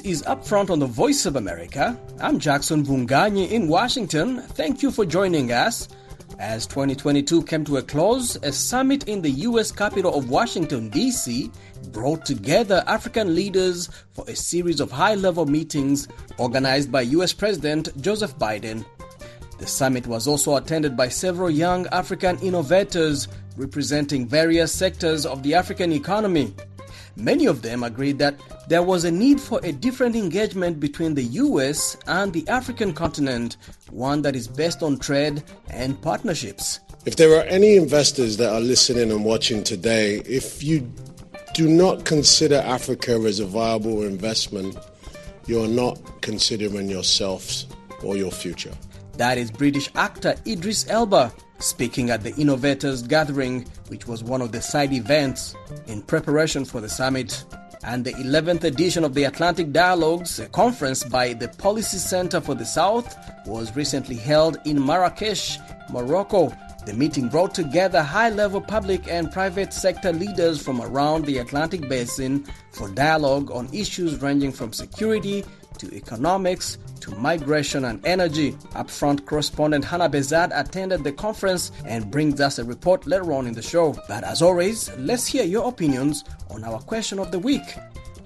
This is Upfront on the Voice of America. I'm Jackson Mvunganyi in Washington. Thank you for joining us. As 2022 came to a close, a summit in the U.S. capital of Washington, D.C. brought together African leaders for a series of high level meetings organized by U.S. President Joseph Biden. The summit was also attended by several young African innovators representing various sectors of the African economy. Many of them agreed that there was a need for a different engagement between the US and the African continent, one that is based on trade and partnerships. If there are any investors that are listening and watching today, if you do not consider Africa as a viable investment, you're not considering yourselves or your future. That is British actor Idris Elba speaking at the Innovators Gathering, which was one of the side events in preparation for the summit. And the 11th edition of the Atlantic Dialogues, a conference by the Policy Center for the South, was recently held in Marrakesh, Morocco. The meeting brought together high level public and private sector leaders from around the Atlantic basin for dialogue on issues ranging from security to economics to migration and energy. Upfront correspondent Hannah Bezad attended the conference and brings us a report later on in the show. But as always, let's hear your opinions on our question of the week.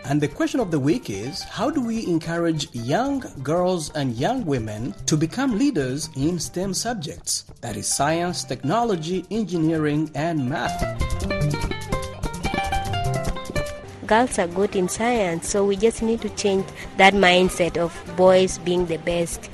And the question of the week is How do we encourage young girls and young women to become leaders in STEM subjects? That is science, technology, engineering, and math girls are good in science, so we just need to change that mindset of boys being the best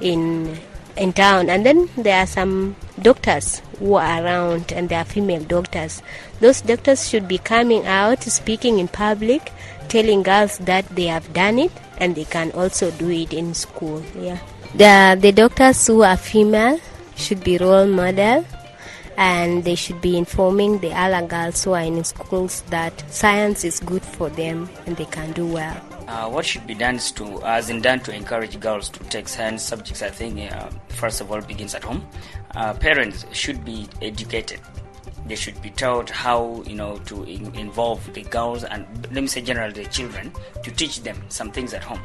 in in town. And then there are some doctors who are around, and they are female doctors. Those doctors should be coming out, speaking in public, telling girls that they have done it and they can also do it in school. Yeah, the the doctors who are female should be role model and they should be informing the other girls who are in schools that science is good for them and they can do well. Uh, what should be done to, as in done to encourage girls to take science subjects, I think uh, first of all begins at home. Uh, parents should be educated they should be taught how you know to in- involve the girls and let me say generally the children to teach them some things at home.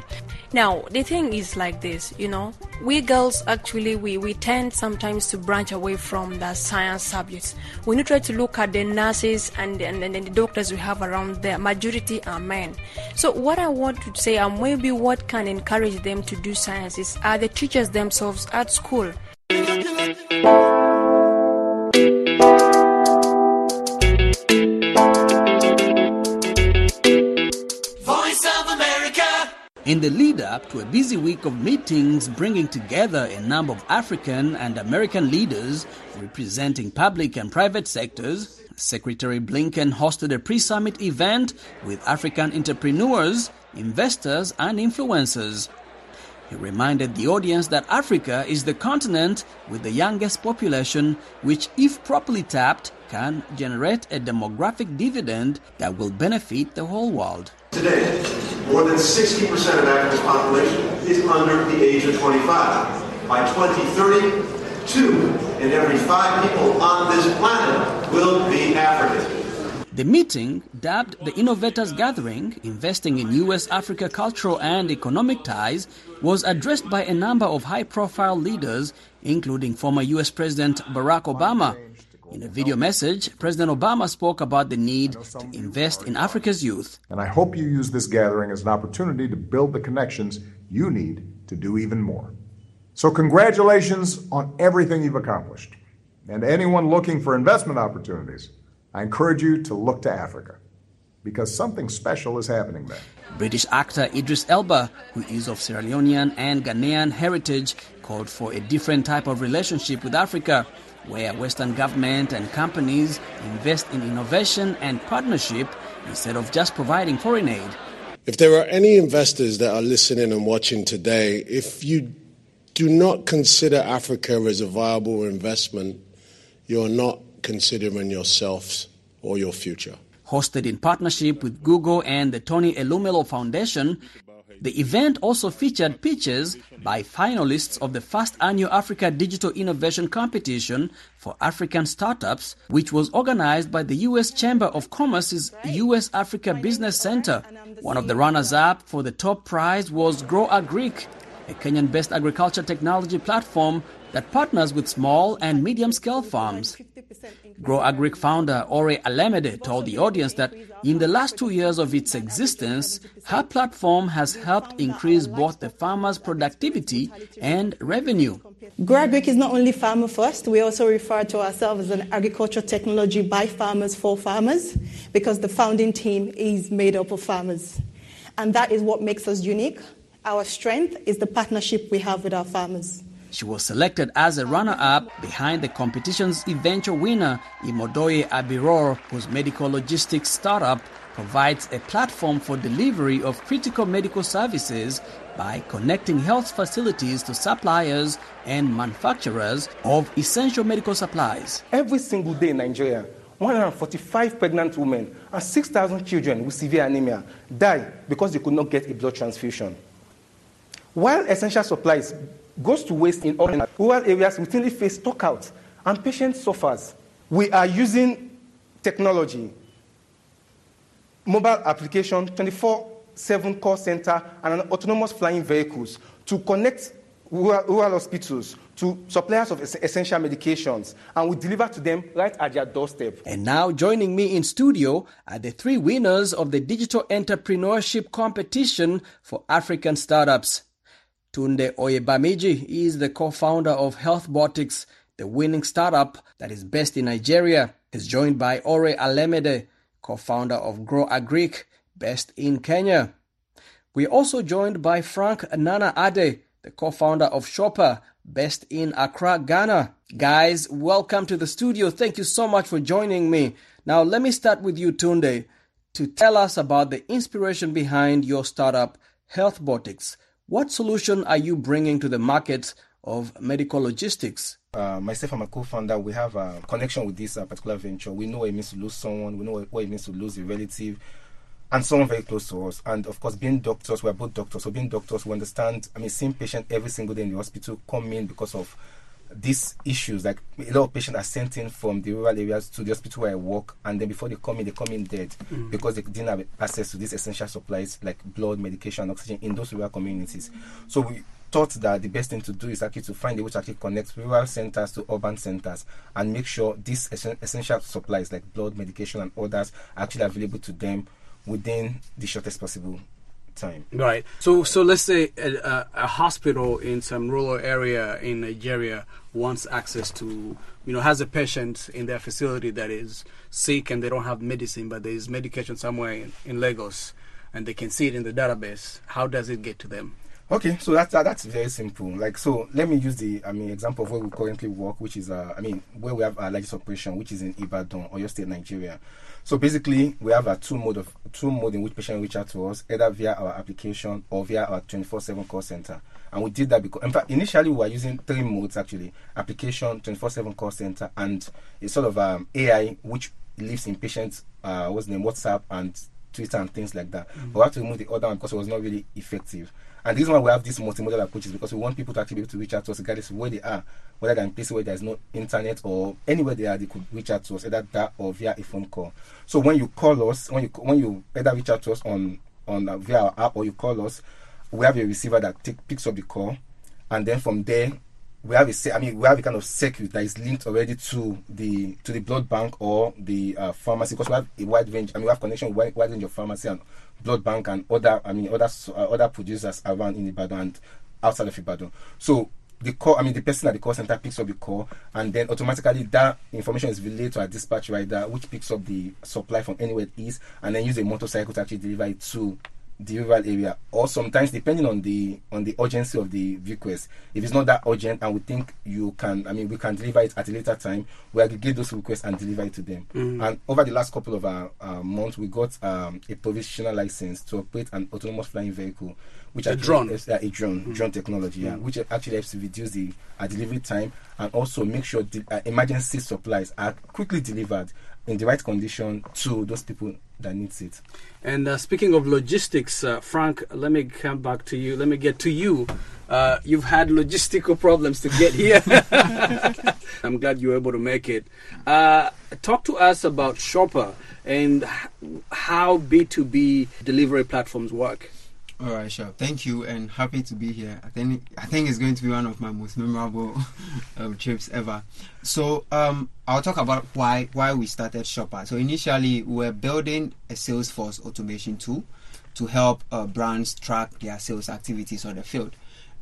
Now the thing is like this you know we girls actually we, we tend sometimes to branch away from the science subjects. When you try to look at the nurses and, and, and the doctors we have around the majority are men. So what i want to say and maybe what can encourage them to do science is are the teachers themselves at school In the lead up to a busy week of meetings bringing together a number of African and American leaders representing public and private sectors, Secretary Blinken hosted a pre summit event with African entrepreneurs, investors, and influencers. He reminded the audience that Africa is the continent with the youngest population, which, if properly tapped, can generate a demographic dividend that will benefit the whole world. Today, more than 60% of Africa's population is under the age of 25. By 2030, two in every five people on this planet will be African. The meeting, dubbed the Innovators Gathering, investing in U.S. Africa cultural and economic ties, was addressed by a number of high profile leaders, including former U.S. President Barack Obama. In a video message, President Obama spoke about the need to invest in Africa's youth. And I hope you use this gathering as an opportunity to build the connections you need to do even more. So, congratulations on everything you've accomplished. And anyone looking for investment opportunities, I encourage you to look to Africa because something special is happening there. British actor Idris Elba, who is of Sierra Leonean and Ghanaian heritage, called for a different type of relationship with Africa, where Western government and companies invest in innovation and partnership instead of just providing foreign aid. If there are any investors that are listening and watching today, if you do not consider Africa as a viable investment, you're not considering yourselves or your future. Hosted in partnership with Google and the Tony Elumelu Foundation, The event also featured pitches by finalists of the first annual Africa Digital Innovation Competition for African Startups, which was organized by the U.S. Chamber of Commerce's U.S. Africa Business Center. One of the runners up for the top prize was Grow Agric, a Kenyan based agriculture technology platform that partners with small and medium scale farms. Grow Agric founder Ore Alemede told the audience that in the last two years of its existence, her platform has helped increase both the farmers' productivity and revenue. Grow Agric is not only farmer first, we also refer to ourselves as an agriculture technology by farmers for farmers because the founding team is made up of farmers. And that is what makes us unique. Our strength is the partnership we have with our farmers. She was selected as a runner-up behind the competition's eventual winner, Imodoye Abiror, whose medical logistics startup provides a platform for delivery of critical medical services by connecting health facilities to suppliers and manufacturers of essential medical supplies. Every single day in Nigeria, 145 pregnant women and 6,000 children with severe anemia die because they could not get a blood transfusion. While essential supplies goes to waste in all rural areas routinely face stockouts and patient suffers. We are using technology, mobile application, 24-7 call center, and an autonomous flying vehicles to connect rural, rural hospitals to suppliers of essential medications, and we deliver to them right at their doorstep. And now joining me in studio are the three winners of the Digital Entrepreneurship Competition for African Startups. Tunde Oyebamiji is the co-founder of HealthBotics, the winning startup that is based in Nigeria. Is joined by Ore Alemede, co-founder of Grow Agric, based in Kenya. We're also joined by Frank Nana Ade, the co-founder of Shopper, based in Accra, Ghana. Guys, welcome to the studio. Thank you so much for joining me. Now, let me start with you, Tunde, to tell us about the inspiration behind your startup, HealthBotics. What solution are you bringing to the market of medical logistics? Uh, myself and my co-founder, we have a connection with this uh, particular venture. We know what it means to lose someone. We know what it means to lose a relative and someone very close to us. And of course, being doctors, we're both doctors. So being doctors, we understand. I mean, seeing patients every single day in the hospital come in because of these issues. Like a lot of patients are sent in from the rural areas to the hospital where I work, and then before they come in, they come in dead mm. because they didn't have access to these essential supplies like blood, medication, oxygen in those rural communities. So we thought that the best thing to do is actually to find a way to actually connect rural centers to urban centers and make sure these essential supplies like blood, medication, and others are actually available to them within the shortest possible time. Right. So, so let's say a, a, hospital in some rural area in Nigeria wants access to, you know, has a patient in their facility that is sick and they don't have medicine, but there is medication somewhere in, in Lagos, and they can see it in the database. How does it get to them? Okay, so that's that's very simple. Like, so let me use the I mean example of where we currently work, which is uh, I mean where we have our largest operation, which is in Ibadan, Oyo State, Nigeria. So basically, we have a two mode of two mode in which patients reach out to us, either via our application or via our 24/7 call center. And we did that because, in fact, initially we were using three modes actually: application, 24/7 call center, and a sort of um, AI which lives in patients' uh, what's the name, WhatsApp and Twitter and things like that. Mm-hmm. But we had to remove the other one because it was not really effective. And this why we have this multimodal approach is because we want people to actually be able to reach out to us regardless of where they are, whether they're in places where there's no internet or anywhere they are, they could reach out to us either that or via a phone call. So when you call us, when you when you either reach out to us on on uh, via our app or you call us, we have a receiver that take, picks up the call, and then from there we have a I mean we have a kind of circuit that is linked already to the to the blood bank or the uh, pharmacy because we have a wide range. I mean we have connection with wide, wide range of pharmacy and blood bank and other I mean other uh, other producers around in Ibadan and outside of Ibadan. So the call I mean the person at the call center picks up the call and then automatically that information is relayed to a dispatch rider which picks up the supply from anywhere it is and then use a motorcycle to actually deliver it to the rural area or sometimes depending on the on the urgency of the request if it's not that urgent and we think you can i mean we can deliver it at a later time we aggregate those requests and deliver it to them mm. and over the last couple of uh, uh, months we got um, a provisional license to operate an autonomous flying vehicle which A drone. is uh, a drone Mm. drone technology, yeah, Mm. which actually helps to reduce the uh, delivery time and also make sure the uh, emergency supplies are quickly delivered in the right condition to those people that needs it. And uh, speaking of logistics, uh, Frank, let me come back to you. Let me get to you. Uh, you've had logistical problems to get here. I'm glad you were able to make it. Uh, talk to us about Shopper and how B2B delivery platforms work. All right, sure. Thank you, and happy to be here. I think I think it's going to be one of my most memorable um, trips ever. So, um, I'll talk about why why we started Shopper. So initially, we were building a Salesforce automation tool to help uh, brands track their sales activities on the field.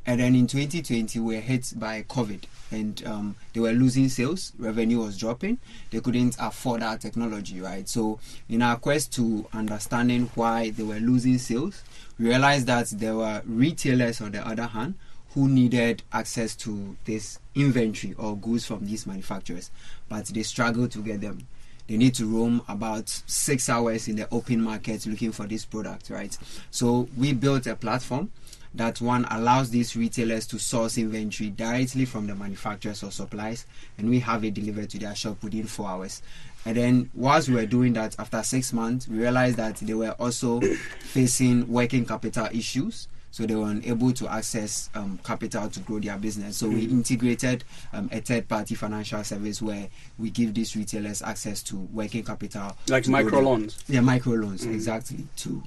And then in 2020, we were hit by COVID, and um, they were losing sales. Revenue was dropping. They couldn't afford our technology, right? So, in our quest to understanding why they were losing sales, we realized that there were retailers, on the other hand, who needed access to this inventory or goods from these manufacturers, but they struggled to get them. They need to roam about six hours in the open market looking for this product, right? So we built a platform that one allows these retailers to source inventory directly from the manufacturers or suppliers, and we have it delivered to their shop within four hours. And then, whilst we were doing that, after six months, we realized that they were also facing working capital issues. So they were unable to access um, capital to grow their business. So we Mm. integrated um, a third-party financial service where we give these retailers access to working capital, Like micro loans? Yeah, micro loans Mm. exactly to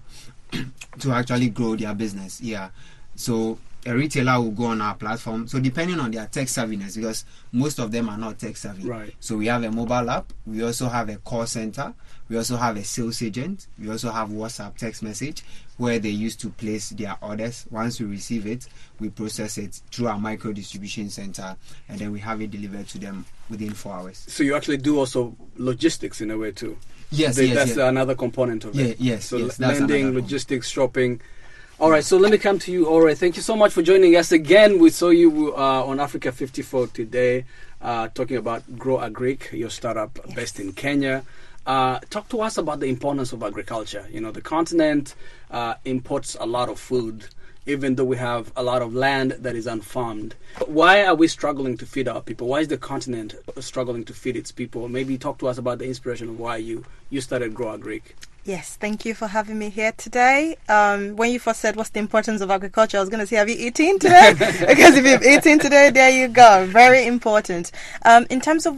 to actually grow their business. Yeah. So a retailer will go on our platform. So depending on their tech savviness, because most of them are not tech savvy. Right. So we have a mobile app. We also have a call center. We also have a sales agent. We also have WhatsApp text message where they used to place their orders. Once we receive it, we process it through our micro distribution center, and then we have it delivered to them within four hours. So you actually do also logistics in a way too. Yes, The- yes, that's yes. another component of Yeah, it. yes, So yes, lending, logistics, shopping. All right, so let me come to you. All right, thank you so much for joining us again. We saw you uh, on Africa 54 today, uh, talking about Grow Agric, your startup based in Kenya. Uh, talk to us about the importance of agriculture. You know, the continent uh, imports a lot of food, even though we have a lot of land that is unfarmed. Why are we struggling to feed our people? Why is the continent struggling to feed its people? Maybe talk to us about the inspiration of why you you started Grow Agric. Yes, thank you for having me here today. Um, when you first said what's the importance of agriculture, I was going to say, have you eaten today? because if you've eaten today, there you go. Very important. Um, in terms of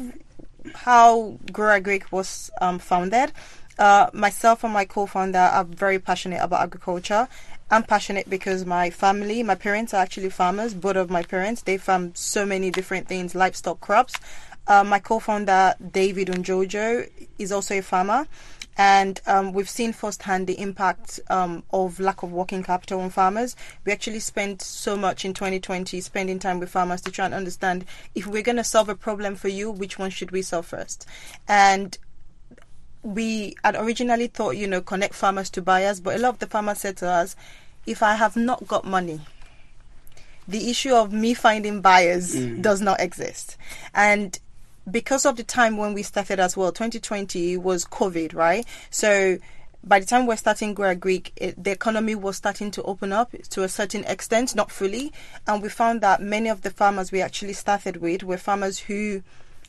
how Grow Agric was um, founded, uh, myself and my co-founder are very passionate about agriculture. I'm passionate because my family, my parents are actually farmers. Both of my parents, they farm so many different things, livestock, crops. Uh, my co-founder David Unjojo is also a farmer, and um, we've seen firsthand the impact um, of lack of working capital on farmers. We actually spent so much in 2020 spending time with farmers to try and understand if we're going to solve a problem for you, which one should we solve first? And we had originally thought, you know, connect farmers to buyers, but a lot of the farmers said to us, if I have not got money, the issue of me finding buyers Mm. does not exist. And because of the time when we started as well, 2020 was COVID, right? So by the time we're starting Grow Agric, it, the economy was starting to open up to a certain extent, not fully. And we found that many of the farmers we actually started with were farmers who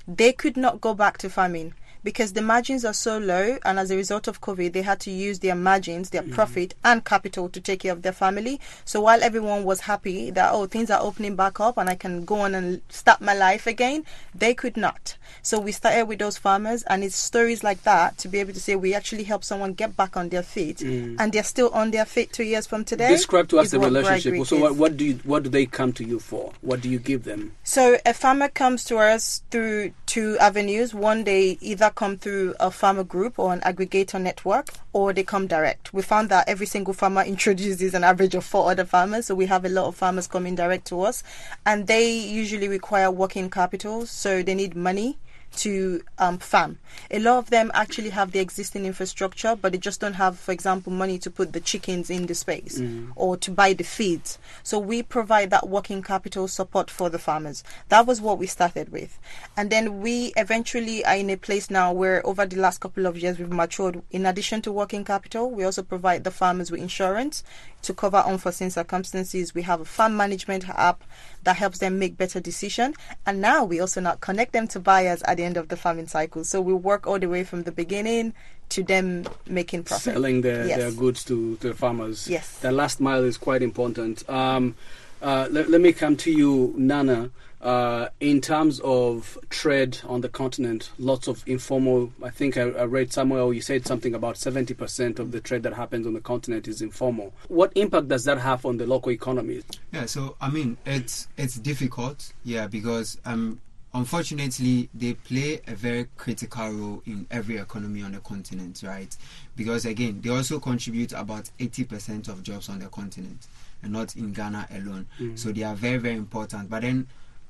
they could not go back to farming because the margins are so low and as a result of covid they had to use their margins their profit and capital to take care of their family so while everyone was happy that oh things are opening back up and i can go on and start my life again they could not so we started with those farmers and it's stories like that to be able to say we actually help someone get back on their feet Mm. and they're still on their feet two years from today Describe to us the relationship. So what, what do you what do they come to you for? What do you give them? So a farmer comes to us through two avenues. One, they either come through a farmer group or an aggregator network, or they come direct. We found that every single farmer introduces an average of four other farmers, so we have a lot of farmers coming direct to us, and they usually require working capital, so they need money to um, farm. A lot of them actually have the existing infrastructure, but they just don't have, for example, money to put the chickens in the space or to buy the feeds. So we provide that working capital support for the farmers. That was what we started with. And then we eventually are in a place now where over the last couple of years we've matured. In addition to working capital, we also provide the farmers with insurance to cover unforeseen circumstances. We have a farm management app that helps them make better decision. And now we also now connect them to buyers at the end of the farming cycle. So we work all the way from the beginning to them making profit. selling their, Yes. their goods to, to the farmers. Yes. The last mile is quite important. Um, uh, let, let me come to you, Nana. Uh, in terms of trade on the continent, lots of informal. I think I, I read somewhere or you said something about 70% of the trade that happens on the continent is informal. What impact does that have on the local economy? Yeah, so I mean, it's it's difficult, yeah, because um, unfortunately they play a very critical role in every economy on the continent, right? Because again, they also contribute about eighty percent of jobs on the continent, and not in Ghana alone. So they are very very important. But then,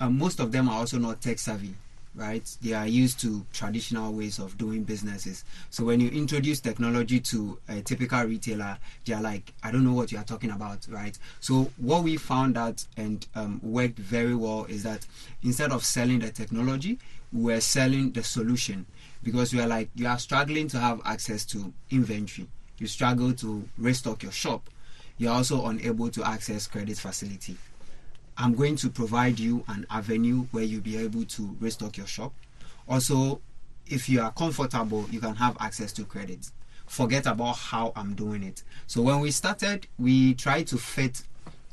most of them are also not tech savvy. Right, they are used to traditional ways of doing businesses. So when you introduce technology to a typical retailer, they are like, "I don't know what you are talking about." Right. So what we found out and um, worked very well is that instead of selling the technology, we're selling the solution because we are like, you are struggling to have access to inventory. You struggle to restock your shop. You are also unable to access credit facility. I'm going to provide you an avenue where you'll be able to restock your shop. Also, if you are comfortable, you can have access to credit. Forget about how I'm doing it. So when we started, we tried to fit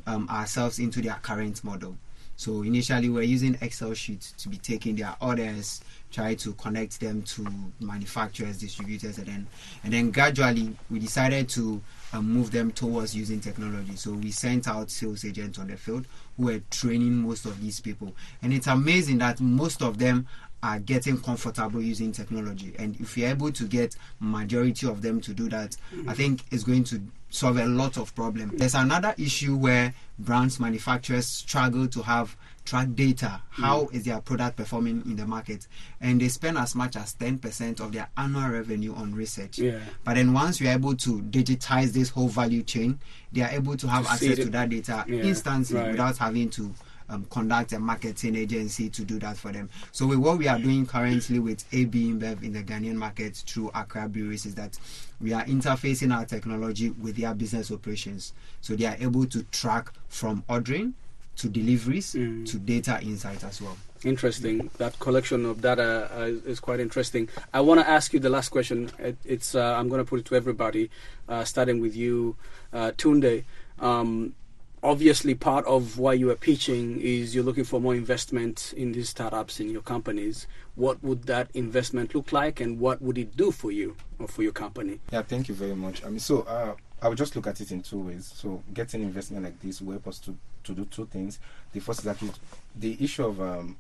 um, ourselves into their current model. So initially, we're using Excel sheets to be taking their orders, try to connect them to manufacturers, distributors, and then and then gradually we decided to um, move them towards using technology. So we sent out sales agents on the field who were training most of these people, and it's amazing that most of them are getting comfortable using technology. And if you're able to get majority of them to do that, I think it's going to solve a lot of problems. There's another issue where brands manufacturers struggle to have track data. How mm. is their product performing in the market? And they spend as much as 10% of their annual revenue on research. Yeah. But then once you're able to digitize this whole value chain, they are able to have To access to that data Yeah, instantly right. without having to um, conduct a marketing agency to do that for them. So with what we are doing currently with AB InBev in the Ghanaian market through Accra Breweries is that we are interfacing our technology with their business operations. So they are able to track from ordering to deliveries Mm. to data insight as well. Interesting. That collection of data uh, is quite interesting. I want to ask you the last question. It, it's uh, I'm going to put it to everybody, uh, starting with you, uh, Tunde. Um, obviously, part of why you are pitching is you're looking for more investment in these startups in your companies. What would that investment look like, and what would it do for you or for your company? Yeah, thank you very much. I mean, so uh, I would just look at it in two ways. So, getting investment like this will help us to, to do two things. The first is actually the issue of um,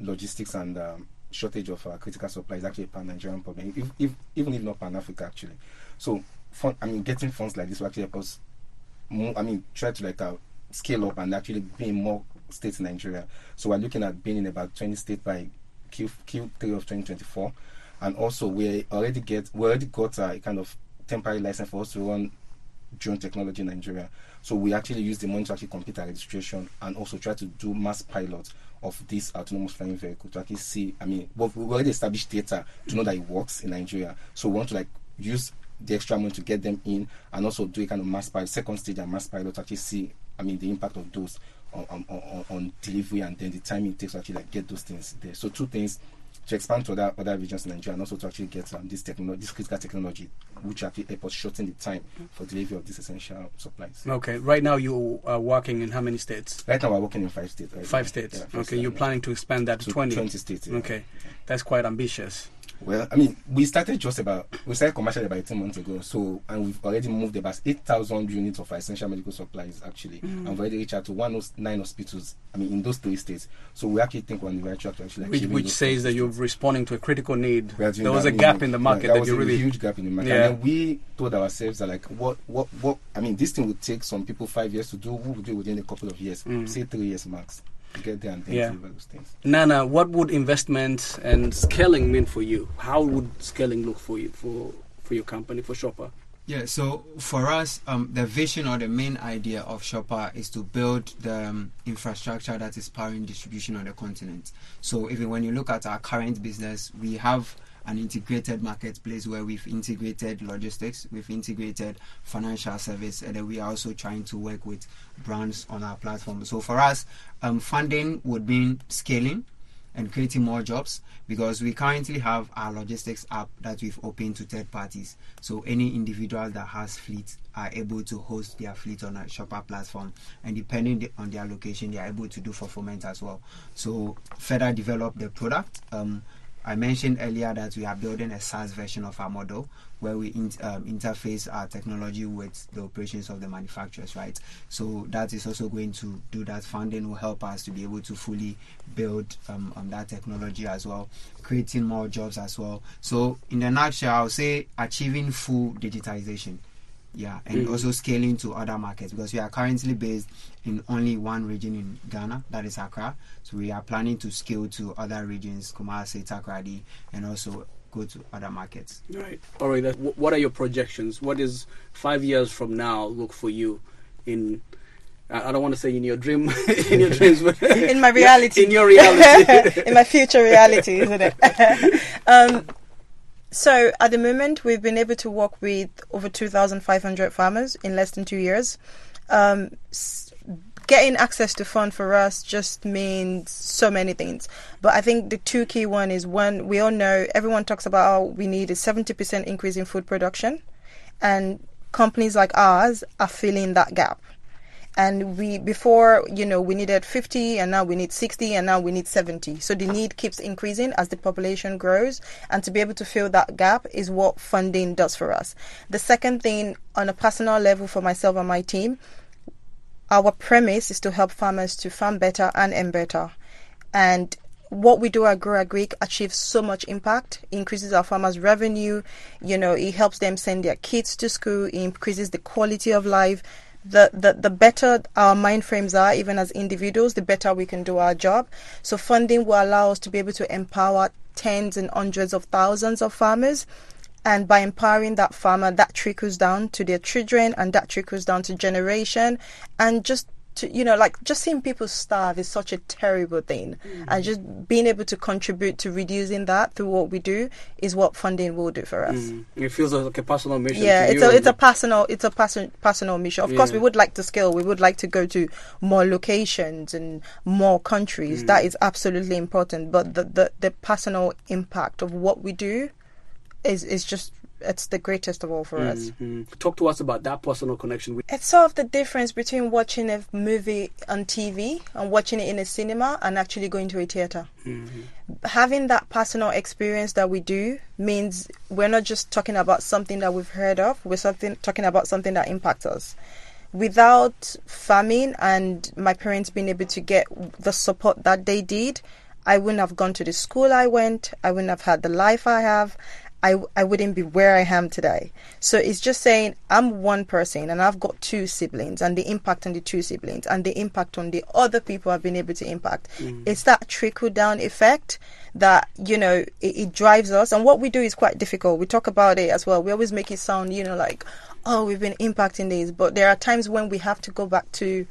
logistics and um, shortage of uh, critical supply is actually a pan Nigerian problem, if, if, even if not pan Africa, actually. So, I mean, getting funds like this will actually help us. More, I mean, try to like uh, scale up and actually be in more states in Nigeria. So, we're looking at being in about 20 states by Q, Q3 of 2024 and also we already get we already got a kind of temporary license for us to run drone technology in Nigeria. So we actually use the money to actually complete our registration and also try to do mass pilot of this autonomous flying vehicle to actually see. I mean, we've already established data to know that it works in Nigeria. So we want to like use the extra money to get them in and also do a kind of mass pilot, second stage and mass pilot to actually see. I mean, the impact of those on, on, on, on delivery and then the time it takes to actually like get those things there. So two things to expand to other other regions in Nigeria and also to actually get um, this technology, this critical technology, which actually help us shorten the time for delivery of these essential supplies. Okay, right now you are working in how many states? Right now, we're working in five states. Right Five now. states. Yeah, okay, you're planning to expand that to, To 20? 20 states, yeah. Okay, that's quite ambitious. Well, I mean, we started just about we started commercially about 18 months ago. So, and we've already moved about 8,000 units of essential medical supplies actually, Mm. and we've already reached out to 109 hospitals. I mean, in those three states. So we actually think we're on the right track to actually Which, which says that you're responding to a critical need. We There was a gap in the yeah, market there that was a really huge gap in the market. Yeah. And then we told ourselves that like what what what I mean this thing would take some people five years to do. We will do it within a couple of years, Mm. say three years max. Get there and then Yeah. deliver those things. Nana, what would investment and scaling mean for you? How would scaling look for you for for your company for Shopper? Yeah, so for us, um, the vision or the main idea of Shopper is to build the um, infrastructure that is powering distribution on the continent. So even when you look at our current business, we have an integrated marketplace where we've integrated logistics, we've integrated financial service, and then we are also trying to work with brands on our platform. So for us, um, funding would mean scaling and creating more jobs because we currently have our logistics app that we've opened to third parties. So any individual that has fleet are able to host their fleet on a shopper platform, and depending on their location, they are able to do fulfillment as well. So further develop the product. Um, I mentioned earlier that we are building a SaaS version of our model where we in, um, interface our technology with the operations of the manufacturers, right? So that is also going to do that. Funding will help us to be able to fully build um, on that technology as well, creating more jobs as well. So in a nutshell, I'll say achieving full digitization. Yeah, and Mhm. also scaling to other markets because we are currently based in only one region in Ghana, that is Accra. So we are planning to scale to other regions, Kumasi, Takoradi, and also go to other markets. Right. All right. that- What are your projections? What is five years from now look for you in? I I don't want to say in your dream, in your dreams, but in my Yeah, reality. in your reality. in my future reality, isn't it? um, so at the moment, we've been able to work with over 2,500 farmers in less than two years. Um, getting access to fund for us just means so many things. But I think the two key one is one, we all know everyone talks about how we need a 70% increase in food production, and companies like ours are filling that gap and we before you know we needed 50 and now we need 60 and now we need 70 so the need keeps increasing as the population grows. And to be able to fill that gap is what funding does for us. The second thing on a personal level for myself and my team our premise is to help farmers to farm better and earn better. And what we do at Grow achieves so much impact, increases our farmers' revenue, you know, it helps them send their kids to school, it increases the quality of life. The, the the better our mind frames are, even as individuals, the better we can do our job. So funding will allow us to be able to empower tens and hundreds of thousands of farmers and by empowering that farmer that trickles down to their children and that trickles down to generation and just to you know like just seeing people starve is such a terrible thing. And just being able to contribute to reducing that through what we do is what funding will do for us. Mm. It feels like a personal mission. yeah it's a it's a personal it's a person personal mission. Of course we would like to scale. We would like to go to more locations and more countries. Mm. that is absolutely important. But the, the the personal impact of what we do is is just it's the greatest of all for us Mhm. Talk to us about that personal connection with. it's sort of the difference between watching a movie on TV and watching it in a cinema and actually going to a theater. Having that personal experience that we do means we're not just talking about something that we've heard of, we're something talking about something that impacts us. Without farming and my parents being able to get the support that they did, I wouldn't have gone to the school I went, I wouldn't have had the life I have, I, I wouldn't be where I am today. So it's just saying I'm one person and I've got two siblings and the impact on the two siblings and the impact on the other people I've been able to impact. Mm. It's that trickle down effect that, you know, it, it drives us. And what we do is quite difficult. We talk about it as well. We always make it sound, you know, like, oh, we've been impacting this. But there are times when we have to go back to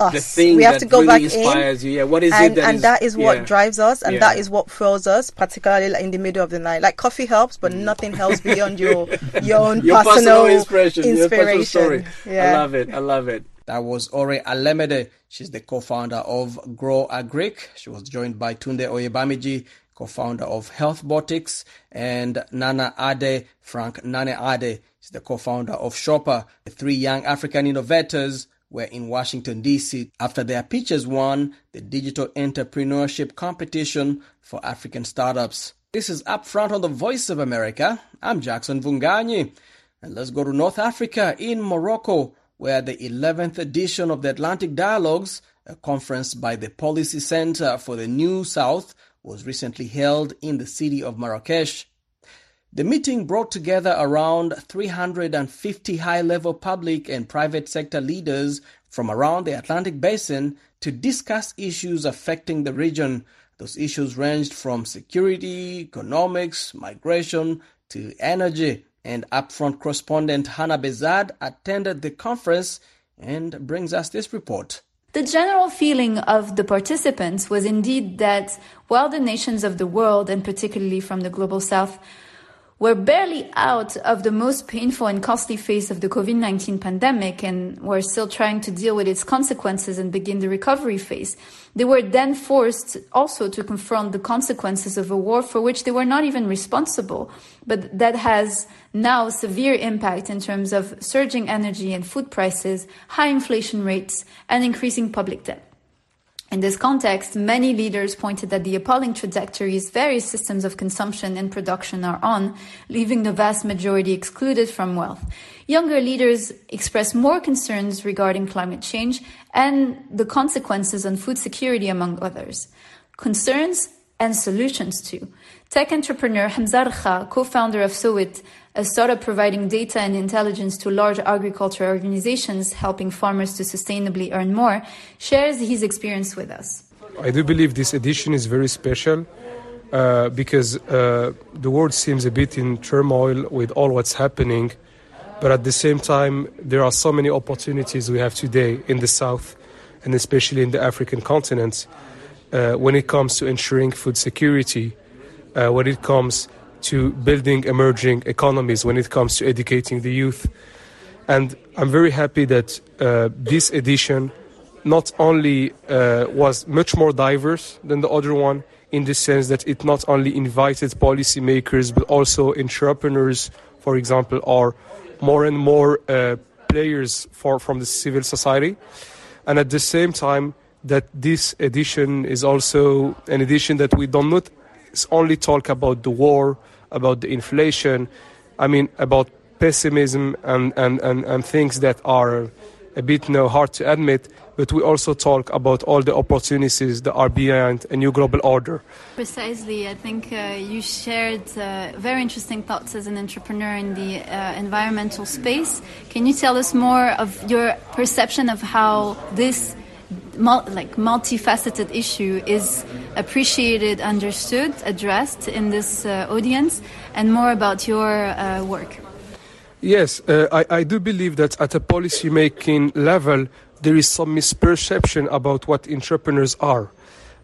us. The thing we have that to go really back inspires in. you. Yeah, what is it and, that and is- that is what yeah. drives us and Yeah. that is what fuels us, particularly like in the middle of the night. Like coffee helps, but nothing helps beyond your your own Mm. Your personal, inspiration, your personal story. Yeah. I love it. I love it. That was Ore Alemede. She's the co-founder of Grow Agric. She was joined by Tunde Oyebamiji, co-founder of HealthBotics, and Nana Ade, Frank Nana Ade. She's the co-founder of Shopper. The three young African innovators were in Washington, D.C. after their pitches won the Digital Entrepreneurship Competition for African Startups. This is Up Front on the Voice of America. I'm Jackson Mvunganyi. And let's go to North Africa in Morocco, where the 11th edition of the Atlantic Dialogues, a conference by the Policy Center for the New South, was recently held in the city of Marrakesh. The meeting brought together around 350 high level public and private sector leaders from around the Atlantic basin to discuss issues affecting the region. Those issues ranged from security, economics, migration, to energy. And upfront correspondent Hannah Bezad attended the conference and brings us this report. The general feeling of the participants was indeed that while the nations of the world, and particularly from the global south, were barely out of the most painful and costly phase of the COVID 19 pandemic and we're still trying to deal with its consequences and begin the recovery phase. They were then forced also to confront the consequences of a war for which they were not even responsible, but that has now severe impact in terms of surging energy and food prices, high inflation rates, and increasing public debt. In this context, many leaders pointed at the appalling trajectories various systems of consumption and production are on, leaving the vast majority excluded from wealth. Younger leaders expressed more concerns regarding climate change and the consequences on food security, among others. Concerns and solutions too. Tech entrepreneur Hamza Rkha, co-founder of Sowit, a startup providing data and intelligence to large agriculture organizations helping farmers to sustainably earn more, shares his experience with us. I do believe this edition is very special uh, because uh, the world seems a bit in turmoil with all what's happening, but at the same time, there are so many opportunities we have today in the South and especially in the African continent uh, when it comes to ensuring food security, uh, when it comes to building emerging economies when it comes to educating the youth. And I'm very happy that uh, this edition not only uh, was much more diverse than the other one, in the sense that it not only invited policymakers but also entrepreneurs, for example, or more and more uh, players for, from the civil society. And at the same time, that this edition is also an edition that we do not only talk about the war, about the inflation, I mean, about pessimism and, and, and, and things that are a bit you know, hard to admit, but we also talk about all the opportunities that are behind a new global order. Precisely. I think uh, you shared uh, very interesting thoughts as an entrepreneur in the uh, environmental space. Can you tell us more of your perception of how this mul- like multifaceted issue is appreciated, understood, addressed in this uh, audience, and more about your uh, work. Yes, uh, I, I, do believe that at a policy making level, there is some misperception about what entrepreneurs are.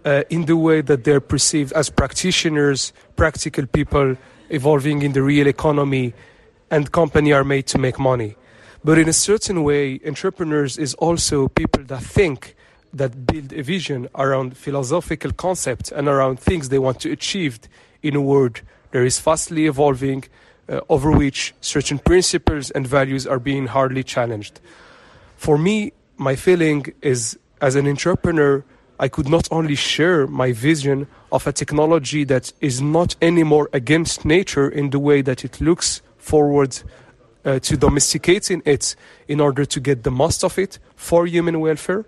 Uh, in the way that they're perceived as practitioners, practical people evolving in the real economy, and company are made to make money. But in a certain way, entrepreneurs is also people that think that build a vision around philosophical concepts and around things they want to achieve in a world that is fastly evolving, uh, over which certain principles and values are being hardly challenged. For me, my feeling is as an entrepreneur, I could not only share my vision of a technology that is not anymore against nature in the way that it looks forward uh, to domesticating it in order to get the most of it for human welfare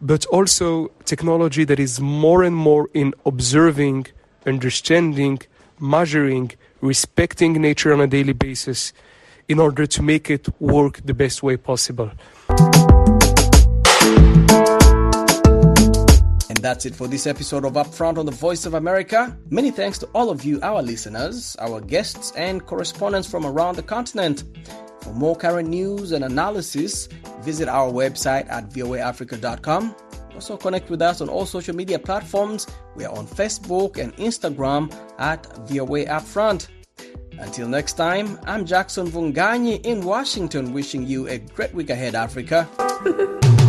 but also technology that is more and more in observing, understanding, measuring, respecting nature on a daily basis in order to make it work the best way possible. And that's it for this episode of Upfront on the Voice of America. Many thanks to all of you, our listeners, our guests, and correspondents from around the continent. For more current news and analysis, visit our website at voaafrica.com. Also connect with us on all social media platforms. We are on Facebook and Instagram at VOA Upfront. Until next time, I'm Jackson Mvunganyi in Washington, wishing you a great week ahead, Africa.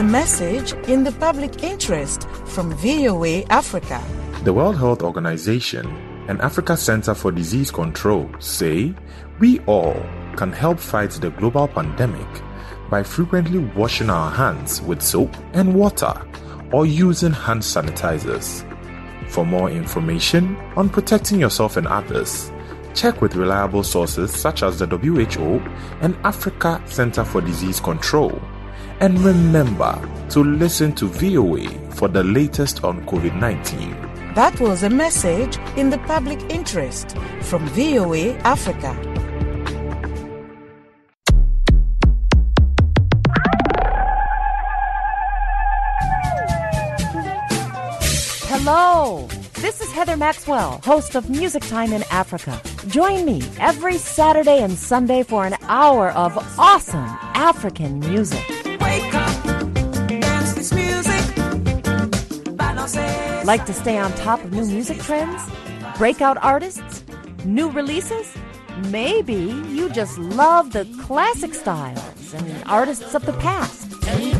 a message in the public interest from VOA Africa. The World Health Organization and Africa Center for Disease Control say we all can help fight the global pandemic by frequently washing our hands with soap and water or using hand sanitizers. For more information on protecting yourself and others, check with reliable sources such as the WHO and Africa Center for Disease Control And remember to listen to VOA for the latest on COVID 19. That was a message in the public interest from VOA Africa. Hello! This is Heather Maxwell, host of Music Time in Africa. Join me every Saturday and Sunday for an hour of awesome African music. Like to stay on top of new music trends? Breakout artists? New releases? Maybe you just love the classic styles and artists of the past.